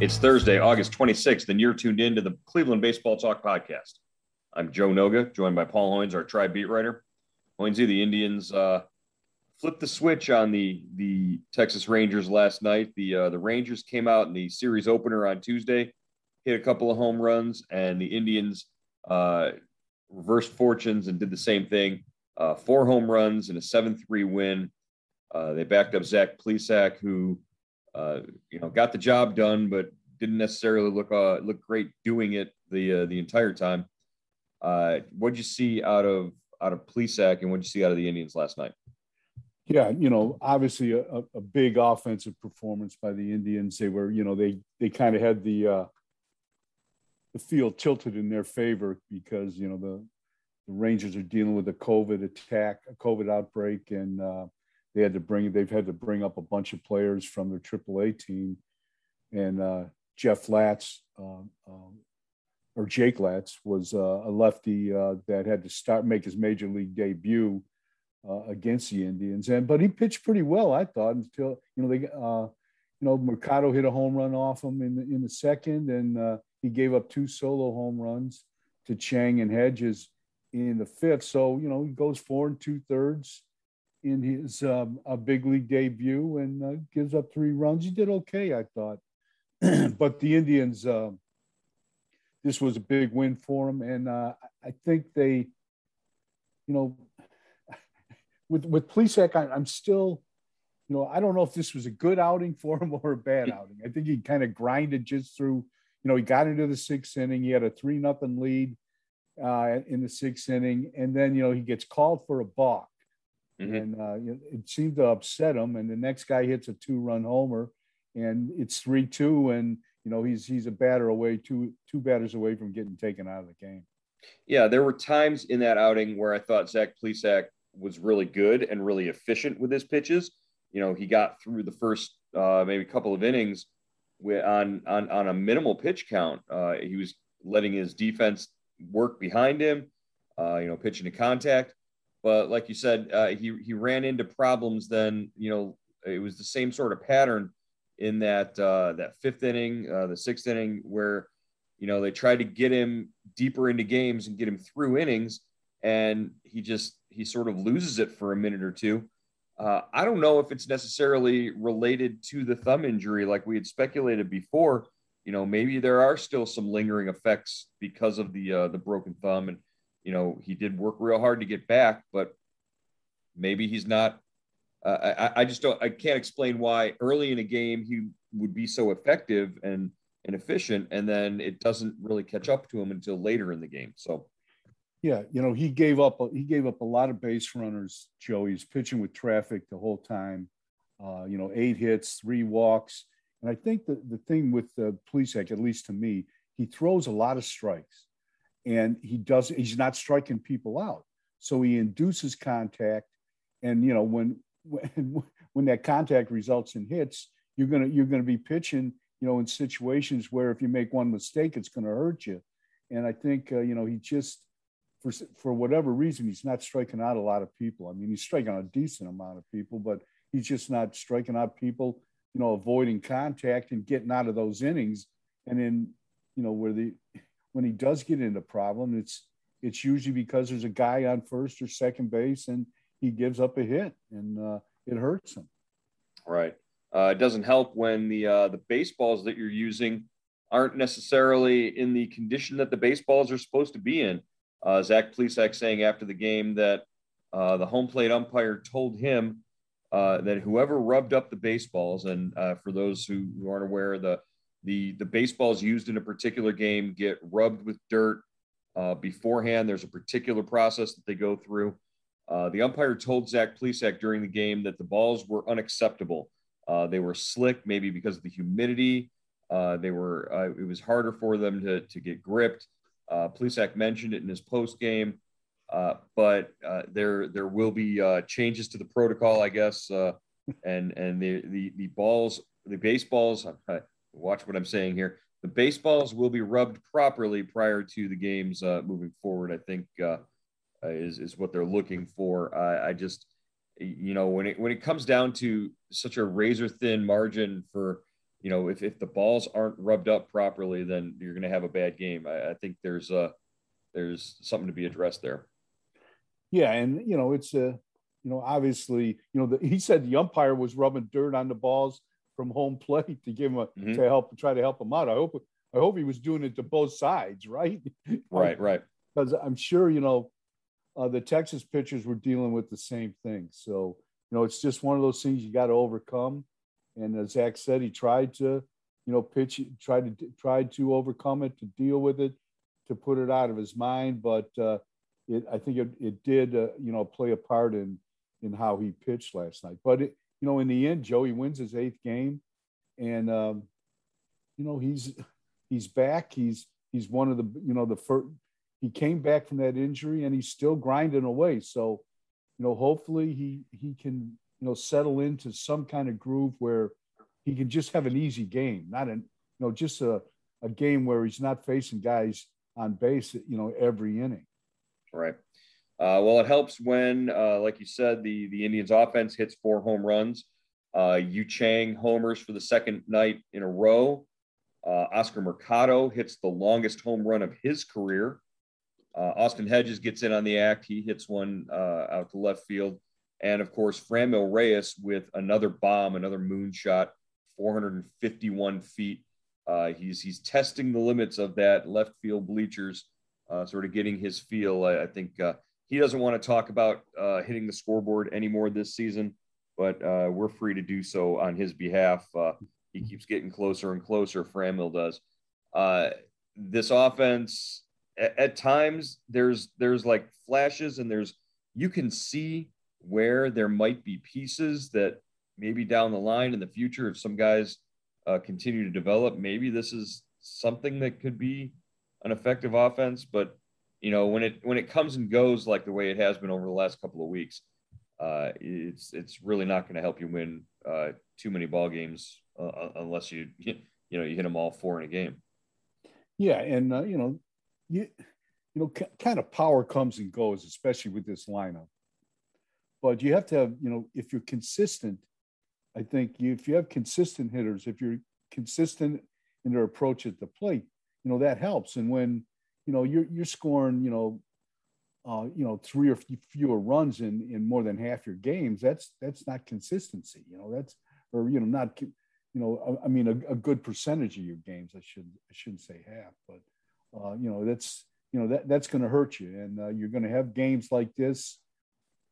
It's Thursday, August 26th, and you're tuned in to the Cleveland Baseball Talk podcast. I'm Joe Noga, joined by Paul Hoynes, our tribe beat writer. Hoynesy, the Indians uh, flipped the switch on the the Texas Rangers last night. The uh, the Rangers came out in the series opener on Tuesday, hit a couple of home runs, and the Indians uh, reversed fortunes and did the same thing. Uh, four home runs and a 7-3 win. Uh, they backed up Zach Plesac, who uh, you know, got the job done, but didn't necessarily look uh, look great doing it the uh, the entire time. Uh, what'd you see out of out of Plesac, and what'd you see out of the Indians last night? Yeah, you know, obviously a, a big offensive performance by the Indians. They were, you know, they they kind of had the uh, the field tilted in their favor because you know the the Rangers are dealing with a COVID attack, a COVID outbreak, and uh, they had to bring they've had to bring up a bunch of players from their AAA team, and uh, Jeff Latz uh, um, or Jake Latz was uh, a lefty uh, that had to start make his major league debut uh, against the Indians, and but he pitched pretty well I thought until you know they uh, you know Mercado hit a home run off him in the, in the second, and he gave up two solo home runs to Chang and Hedges in the fifth. So you know he goes four and two thirds in his um, a big league debut and uh, gives up three runs. He did okay, I thought. but the Indians, uh, this was a big win for them, and uh, I think they, you know, with with Plesac, I, I'm still, you know, I don't know if this was a good outing for him or a bad outing. I think he kind of grinded just through. You know, he got into the sixth inning. He had a three nothing lead uh, in the sixth inning, and then you know he gets called for a balk Mm-hmm. And uh, it seemed to upset him. And the next guy hits a two run homer and it's 3 2. And, you know, he's he's a batter away, two, two batters away from getting taken out of the game. Yeah, there were times in that outing where I thought Zach Plesac was really good and really efficient with his pitches. You know, he got through the first uh, maybe couple of innings with, on, on, on a minimal pitch count. Uh, he was letting his defense work behind him, uh, you know, pitching to contact. But like you said, uh, he he ran into problems. Then you know it was the same sort of pattern in that uh, that fifth inning, uh, the sixth inning, where you know they tried to get him deeper into games and get him through innings, and he just he sort of loses it for a minute or two. Uh, I don't know if it's necessarily related to the thumb injury, like we had speculated before. You know, maybe there are still some lingering effects because of the uh, the broken thumb, and you know, he did work real hard to get back, but maybe he's not. Uh, I, I just don't. I can't explain why early in a game he would be so effective and and efficient, and then it doesn't really catch up to him until later in the game. So, yeah, you know, he gave up. He gave up a lot of base runners. Joe, he's pitching with traffic the whole time. Uh, you know, eight hits, three walks, and I think the the thing with the uh, Plesac, at least to me, he throws a lot of strikes and he does he's not striking people out. So he induces contact and you know when when when that contact results in hits you're going to you're going to be pitching you know in situations where if you make one mistake it's going to hurt you. And i think uh, you know he just for for whatever reason he's not striking out a lot of people. I mean he's striking out a decent amount of people but he's just not striking out people you know, avoiding contact and getting out of those innings. And then, you know, where the when he does get into problem, it's it's usually because there's a guy on first or second base and he gives up a hit and uh, it hurts him. Right. Uh, it doesn't help when the uh, the baseballs that you're using aren't necessarily in the condition that the baseballs are supposed to be in. Uh, Zach Plesac saying after the game that uh, the home plate umpire told him uh, that whoever rubbed up the baseballs, and for those who, who aren't aware, the the the baseballs used in a particular game get rubbed with dirt uh, beforehand. There's a particular process that they go through. Uh, the umpire told Zach Plesac during the game that the balls were unacceptable. Uh, they were slick, maybe because of the humidity. Uh, they were. Uh, it was harder for them to to get gripped. Uh, Plesac mentioned it in his post game, uh, but there there will be changes to the protocol, I guess. and and the, the the balls, the baseballs. Watch what I'm saying here. The baseballs will be rubbed properly prior to the games uh, moving forward. I think uh, uh, is is what they're looking for. I, I just, you know, when it when it comes down to such a razor thin margin for, you know, if if the balls aren't rubbed up properly, then you're going to have a bad game. I, I think there's a there's something to be addressed there. Yeah, and you know, it's a you know, obviously, you know, the, he said the umpire was rubbing dirt on the balls from home plate to give him a mm-hmm. to help try to help him out. I hope I hope he was doing it to both sides, right? Right, right. Because I'm sure you know uh, the Texas pitchers were dealing with the same thing. So, you know, it's just one of those things you got to overcome. And as Zach said, he tried to, you know, pitch, tried to tried to overcome it, to deal with it, to put it out of his mind. But uh, it, I think it, it did, uh, you know, play a part in in how he pitched last night. But it, you know, in the end, Joey wins his eighth game, and um, you know he's he's back. He's he's one of the you know the first he came back from that injury and he's still grinding away. So, you know, hopefully he he can you know settle into some kind of groove where he can just have an easy game, not an you know just a a game where he's not facing guys on base, you know, every inning. Right. Uh, well, it helps when, uh, like you said, the the Indians' offense hits four home runs. Uh, Yu Chang homers for the second night in a row. Uh, Oscar Mercado hits the longest home run of his career uh, Austin Hedges gets in on the act. He hits one uh, out to left field. And of course, Franmil Reyes with another bomb, another moonshot, 451 feet. Uh, he's he's testing the limits of that left field bleachers, sort of getting his feel. I, I think he doesn't want to talk about uh, hitting the scoreboard anymore this season, but we're free to do so on his behalf. he keeps getting closer and closer. Franmil does. this offense at, at times there's there's like flashes and there's you can see where there might be pieces that maybe down the line in the future if some guys uh, continue to develop maybe this is something that could be an effective offense but you know when it when it comes and goes like the way it has been over the last couple of weeks uh, it's it's really not going to help you win uh, too many ball games uh, unless you you know you hit them all four in a game. Yeah and uh, you know you you know kind of power comes and goes especially with this lineup. But you have to have you know if you're consistent i think you, if you have consistent hitters if you're consistent in their approach at the plate you know that helps. And when you know you're you're scoring you know uh, you know three or fewer runs in in more than half your games that's that's not consistency you know that's or you know not you know i, I mean a, a, good percentage of your games i should i shouldn't say half but uh, you know that's you know that that's going to hurt you, and uh, you're going to have games like this,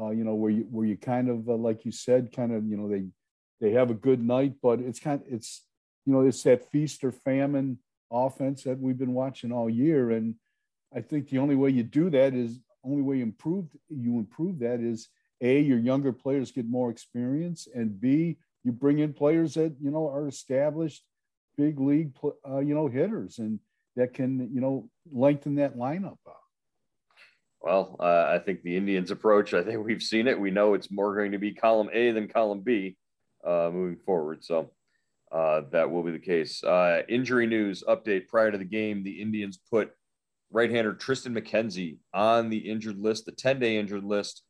uh, you know, where you where you kind of uh, like you said, kind of you know they they have a good night, but it's kind of, it's you know it's that feast or famine offense that we've been watching all year, and I think the only way you do that is only way you improve you improve that is a your younger players get more experience, and b you bring in players that you know are established big league uh, you know hitters and that can you know lengthen that lineup up? Well, uh, I think the Indians' approach. I think we've seen it. We know it's more going to be column A than column B uh, moving forward. So uh, that will be the case. Uh, injury news update prior to the game: the Indians put right-hander Triston McKenzie on the injured list, the 10-day injured list.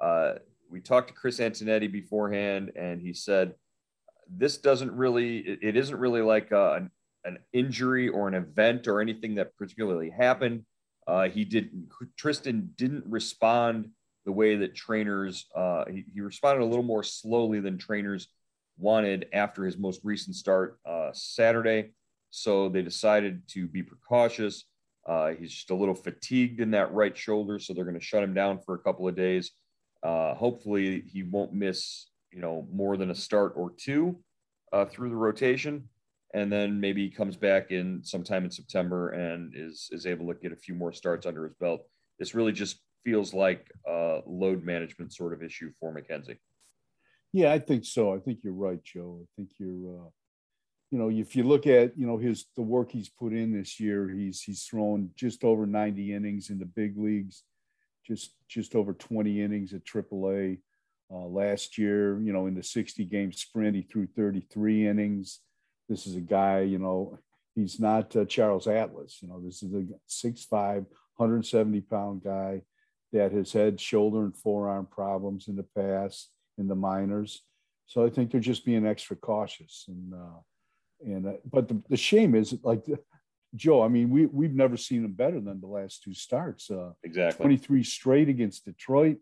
Uh, we talked to Chris Antonetti beforehand, and he said this doesn't really, it, it isn't really like a, an, an injury or an event or anything that particularly happened. Uh, he did, Tristan didn't respond the way that trainers, uh, he, he, responded a little more slowly than trainers wanted after his most recent start uh, Saturday. So they decided to be precautious. Uh, he's just a little fatigued in that right shoulder, so they're going to shut him down for a couple of days. Uh, hopefully, he won't miss you know more than a start or two uh, through the rotation, and then maybe he comes back in sometime in September and is is able to get a few more starts under his belt. This really just feels like a load management sort of issue for McKenzie. Yeah, I think so. I think you're right, Joe. I think you're uh, you know, if you look at you know his the work he's put in this year, he's he's thrown just over 90 innings in the big leagues, just just over 20 innings at AAA. Uh, last year, you know, in the 60 game sprint, he threw 33 innings. This is a guy, you know, he's not uh, Charles Atlas. You know, this is a 6'5, 170 pound guy that has had shoulder and forearm problems in the past in the minors. So I think they're just being extra cautious. And uh, and uh, but the, the shame is like Joe. I mean, we we've never seen him better than the last two starts. Uh, exactly, twenty three straight against Detroit.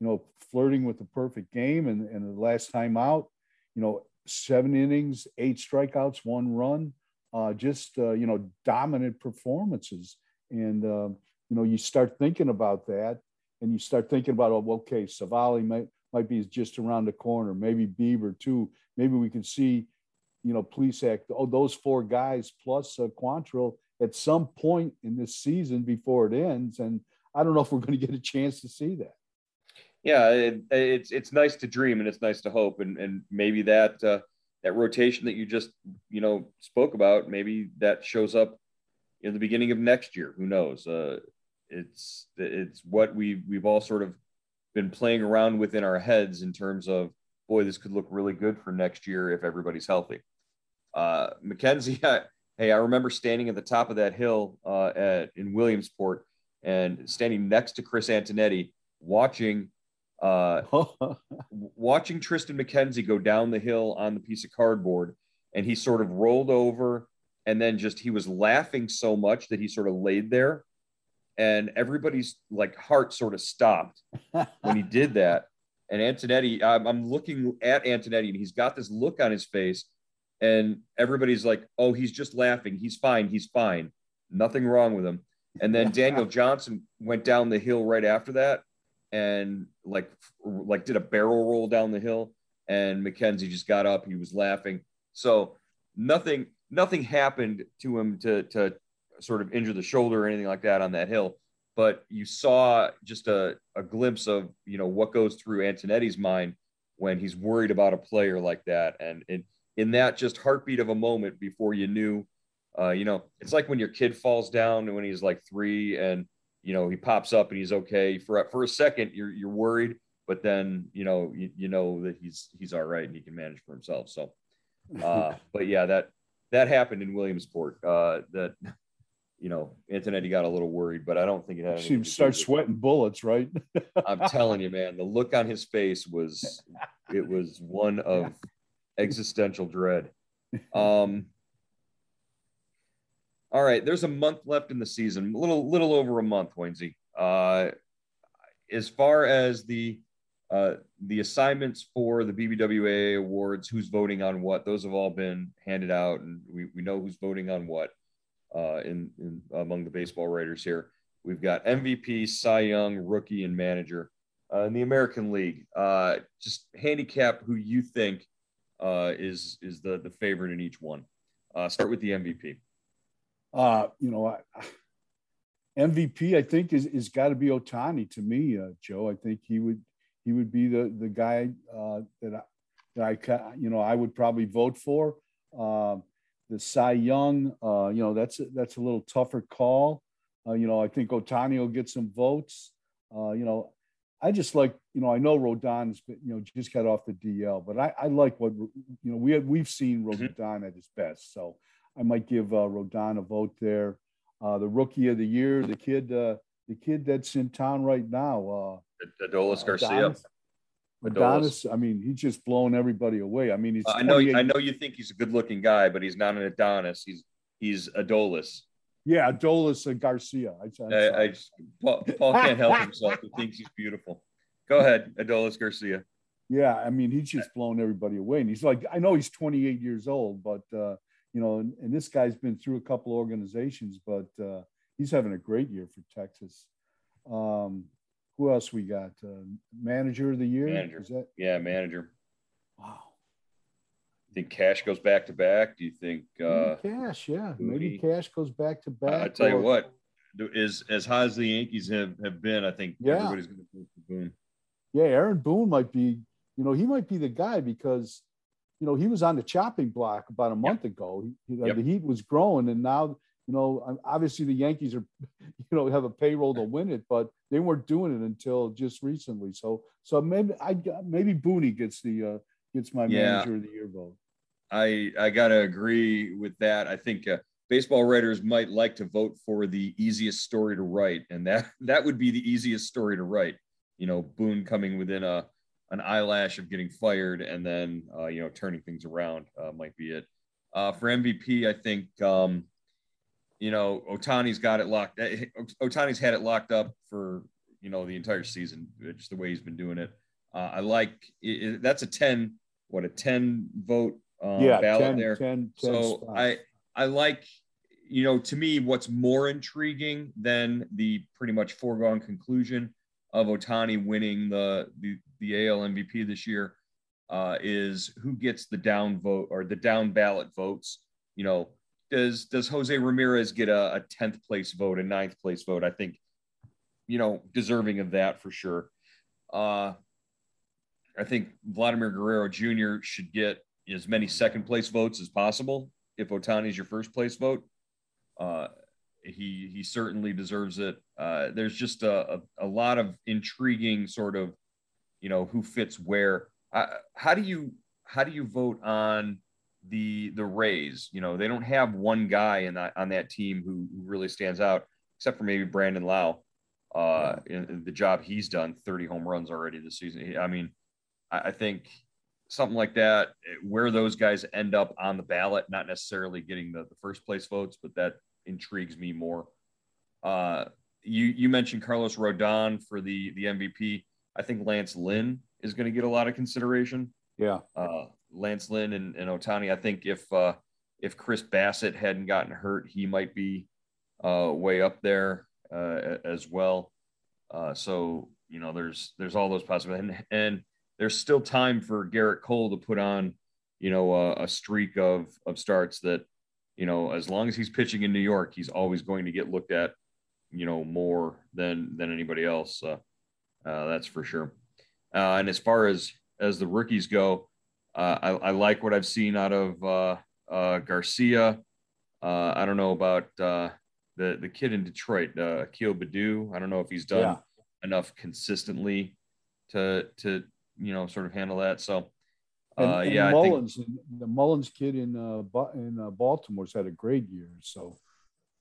You know, flirting with the perfect game, and and the last time out, you know, seven innings, eight strikeouts, one run. Uh, just uh, you know, dominant performances, and uh, you know, you start thinking about that, and you start thinking about, oh, okay, Civale might might be just around the corner, maybe Bieber too. Maybe we can see you know, Plesac, oh, those four guys plus uh, Quantrill at some point in this season before it ends. And I don't know if we're going to get a chance to see that. Yeah, it, it's it's nice to dream and it's nice to hope, and and maybe that uh, that rotation that you just you know spoke about, maybe that shows up in the beginning of next year. Who knows? Uh, it's it's what we we've all sort of been playing around with in our heads in terms of boy, this could look really good for next year if everybody's healthy. Uh, McKenzie, I, hey, I remember standing at the top of that hill uh, at, in Williamsport and standing next to Chris Antonetti, watching uh, watching Triston McKenzie go down the hill on the piece of cardboard, and he sort of rolled over, and then just he was laughing so much that he sort of laid there, and everybody's like heart sort of stopped when he did that. And Antonetti, I'm, I'm looking at Antonetti, and he's got this look on his face and everybody's like, "Oh, he's just laughing. He's fine. He's fine. Nothing wrong with him." And then Daniel Johnson went down the hill right after that, and like like did a barrel roll down the hill, and McKenzie just got up. He was laughing. So nothing nothing happened to him to to sort of injure the shoulder or anything like that on that hill. But you saw just a, a glimpse of you know what goes through Antonetti's mind when he's worried about a player like that, and it in that just heartbeat of a moment before you knew uh, you know it's like when your kid falls down and when he's like three and you know he pops up and he's okay. For for a second you're you're worried but then you know you, you know that he's he's all right and he can manage for himself. So uh, but yeah that that happened in williamsport uh, that you know antonetti got a little worried but i don't think it had to start sweating bullets right? I'm telling you man the look on his face was it was one of existential dread. Um, all right, there's a month left in the season, a little little over a month, Hoynesy. Uh, as far as the uh, the assignments for the BBWA awards, who's voting on what, those have all been handed out, and we, we know who's voting on what uh, in, in among the baseball writers here. We've got MVP, Cy Young, rookie, and manager. Uh, in the American League, uh, just handicap who you think is is the the favorite in each one. Uh, start with the MVP. Uh, you know, I, MVP I think is is got to be Ohtani to me, uh, Joe. I think he would he would be the the guy uh, that I, that I you know I would probably vote for. Uh, the Cy Young, uh, you know, that's that's a little tougher call. Uh, you know, I think Ohtani will get some votes. Uh, you know, I just like, you know, I know Rodon's, you know, just got off the DL, but I, I like what, you know, we have, we've seen mm-hmm. Rodon at his best. So I might give uh, Rodon a vote there. Uh, the rookie of the year, the kid, uh, the kid that's in town right now, uh, Adolis Garcia. Adonis, I mean, he's just blown everybody away. I mean, he's. Uh, I know. I know you think he's a good-looking guy, but he's not an Adonis. He's he's Adolis. Yeah, Adolis and Garcia. I, I, I just, Paul, Paul can't help himself. He thinks he's beautiful. Go ahead, Adolis Garcia. Yeah, I mean, he's just blown everybody away, and he's like, I know he's 28 years old, but uh, you know, and, and, this guy's been through a couple organizations, but uh, he's having a great year for Texas. Um, who else we got? Uh, manager of the year? Manager. Is that? Yeah, manager. Wow. Think Cash goes back to back? Do you think uh, Cash? Yeah, maybe Cash goes back to back. I tell or... you what, is as high as the Yankees have, have been, I think yeah. everybody's going to Boone. Yeah, Aaron Boone might be. You know, he might be the guy because, you know, he was on the chopping block about a month yep. ago. He, yep. The heat was growing, and now you know, obviously the Yankees are, you know, have a payroll to win it, but they weren't doing it until just recently. So, so maybe I maybe Booney gets the uh, gets my yeah. manager of the year vote. I I gotta agree with that. I think uh, baseball writers might like to vote for the easiest story to write, and that that would be the easiest story to write. You know, Boone coming within a an eyelash of getting fired, and then uh, you know turning things around uh, might be it. Uh, for MVP, I think. Um, you know, Ohtani's got it locked. Ohtani's had it locked up for you know the entire season, just the way he's been doing it. Uh, I like it, that's a ten, what a ten vote um, yeah, ballot 10, there. 10, 10 so spots. I I like you know to me what's more intriguing than the pretty much foregone conclusion of Ohtani winning the the, the AL MVP this year uh, is who gets the down vote or the down ballot votes. You know, does does Jose Ramirez get a, a 10th place vote, a ninth place vote? I think, you know, deserving of that for sure. Uh, I think Vladimir Guerrero Jr. should get as many second place votes as possible. If Ohtani is your first place vote, uh, he he certainly deserves it. Uh, there's just a, a, a, lot of intriguing sort of, you know, who fits where. Uh, how do you how do you vote on the the Rays. You know, they don't have one guy in that on that team who, who really stands out, except for maybe Brandon Lowe. Uh, yeah. in, in, the job he's done, 30 home runs already this season. I mean, I, I think something like that, where those guys end up on the ballot, not necessarily getting the, the first place votes, but that intrigues me more. Uh, you you mentioned Carlos Rodon for the the MVP. I think Lance Lynn is going to get a lot of consideration. Yeah. Uh, Lance Lynn and, and Ohtani. I think if uh, if Chris Bassitt hadn't gotten hurt, he might be uh, way up there uh, as well. Uh, so you know, there's there's all those possibilities, and, and there's still time for Gerrit Cole to put on, you know, a, a, streak of of starts that, you know, as long as he's pitching in New York, he's always going to get looked at, you know, more than than anybody else. Uh, that's for sure. Uh, and as far as as the rookies go, uh, I, I, like what I've seen out of uh, uh, Garcia. Uh, I don't know about uh, the the kid in Detroit, uh, Akil Baddoo. I don't know if he's done yeah. enough consistently to to you know sort of handle that. So and, and yeah, Mullins, think, the Mullins kid in uh, in Baltimore's had a great year. So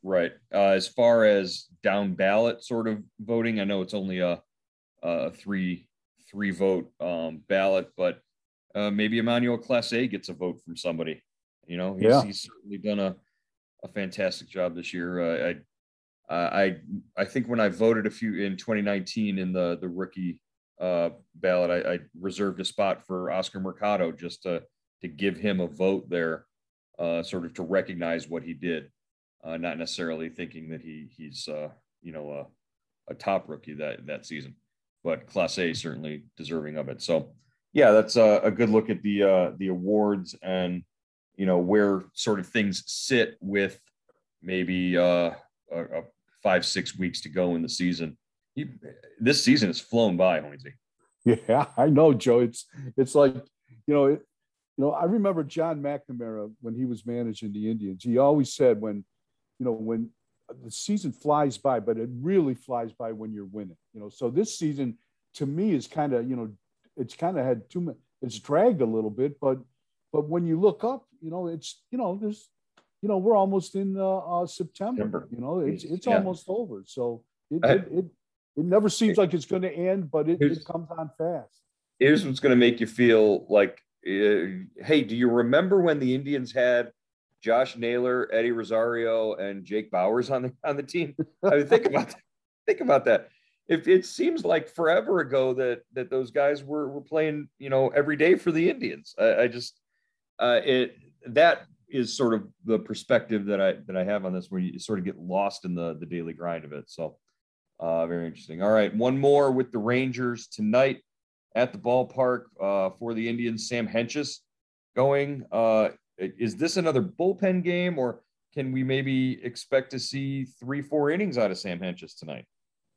right. as far as down ballot sort of voting, I know it's only a, a three three vote um, ballot, but uh, maybe Emmanuel Clase gets a vote from somebody. You know, he's, yeah. he's certainly done a, a fantastic job this year. Uh, I, I, I think when I voted a few in 2019 in the the rookie uh, ballot, I, I, reserved a spot for Oscar Mercado just to to give him a vote there, uh, sort of to recognize what he did, uh, not necessarily thinking that he he's uh, you know a, a top rookie that that season, but Clase certainly deserving of it. So yeah, that's a, a good look at the uh, the awards and you know where sort of things sit with maybe uh, a, a five six weeks to go in the season. He, this season has flown by, Hoynesy. Yeah, I know, Joe. It's it's like you know, it, you know. I remember John McNamara when he was managing the Indians. He always said when, you know, when the season flies by, but it really flies by when you're winning. You know, so this season to me is kind of you know it's kind of had too much. It's dragged a little bit, but but when you look up, you know, it's you know, there's you know, we're almost in uh, uh, September. September. You know, it's it's yeah. almost over. So it, it, it it never seems like it's going to end, but it, it comes on fast. here's what's going to make you feel like, uh, hey, do you remember when the Indians had Josh Naylor, Eddie Rosario, and Jake Bauers on the on the team? I mean, think about that. Think about that. If it seems like forever ago that that those guys were were playing, you know, every day for the Indians. I, I just uh, it that is sort of the perspective that I that I have on this, where you sort of get lost in the the daily grind of it. So, uh, very interesting. All right, one more with the Rangers tonight at the ballpark uh, for the Indians. Sam Hentges going. Uh, is this another bullpen game, or can we maybe expect to see three, four innings out of Sam Hentges tonight?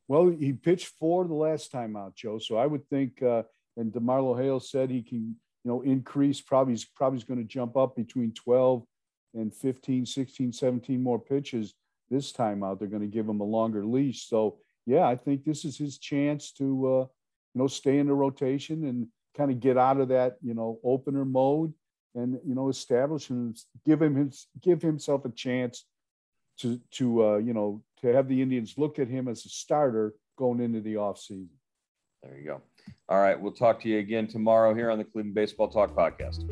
Well, he pitched four the last time out, Joe. So I would think, uh, and DeMarlo Hale said he can you know, increase. Probably he's probably going to jump up between 12 and 15, 16, 17 more pitches this time out. They're going to give him a longer leash. So yeah, I think this is his chance to uh, you know stay in the rotation and kind of get out of that you know opener mode and you know establish and give him his give himself a chance to to uh, you know to have the Indians look at him as a starter going into the offseason. There you go. All right. We'll talk to you again tomorrow here on the Cleveland Baseball Talk podcast.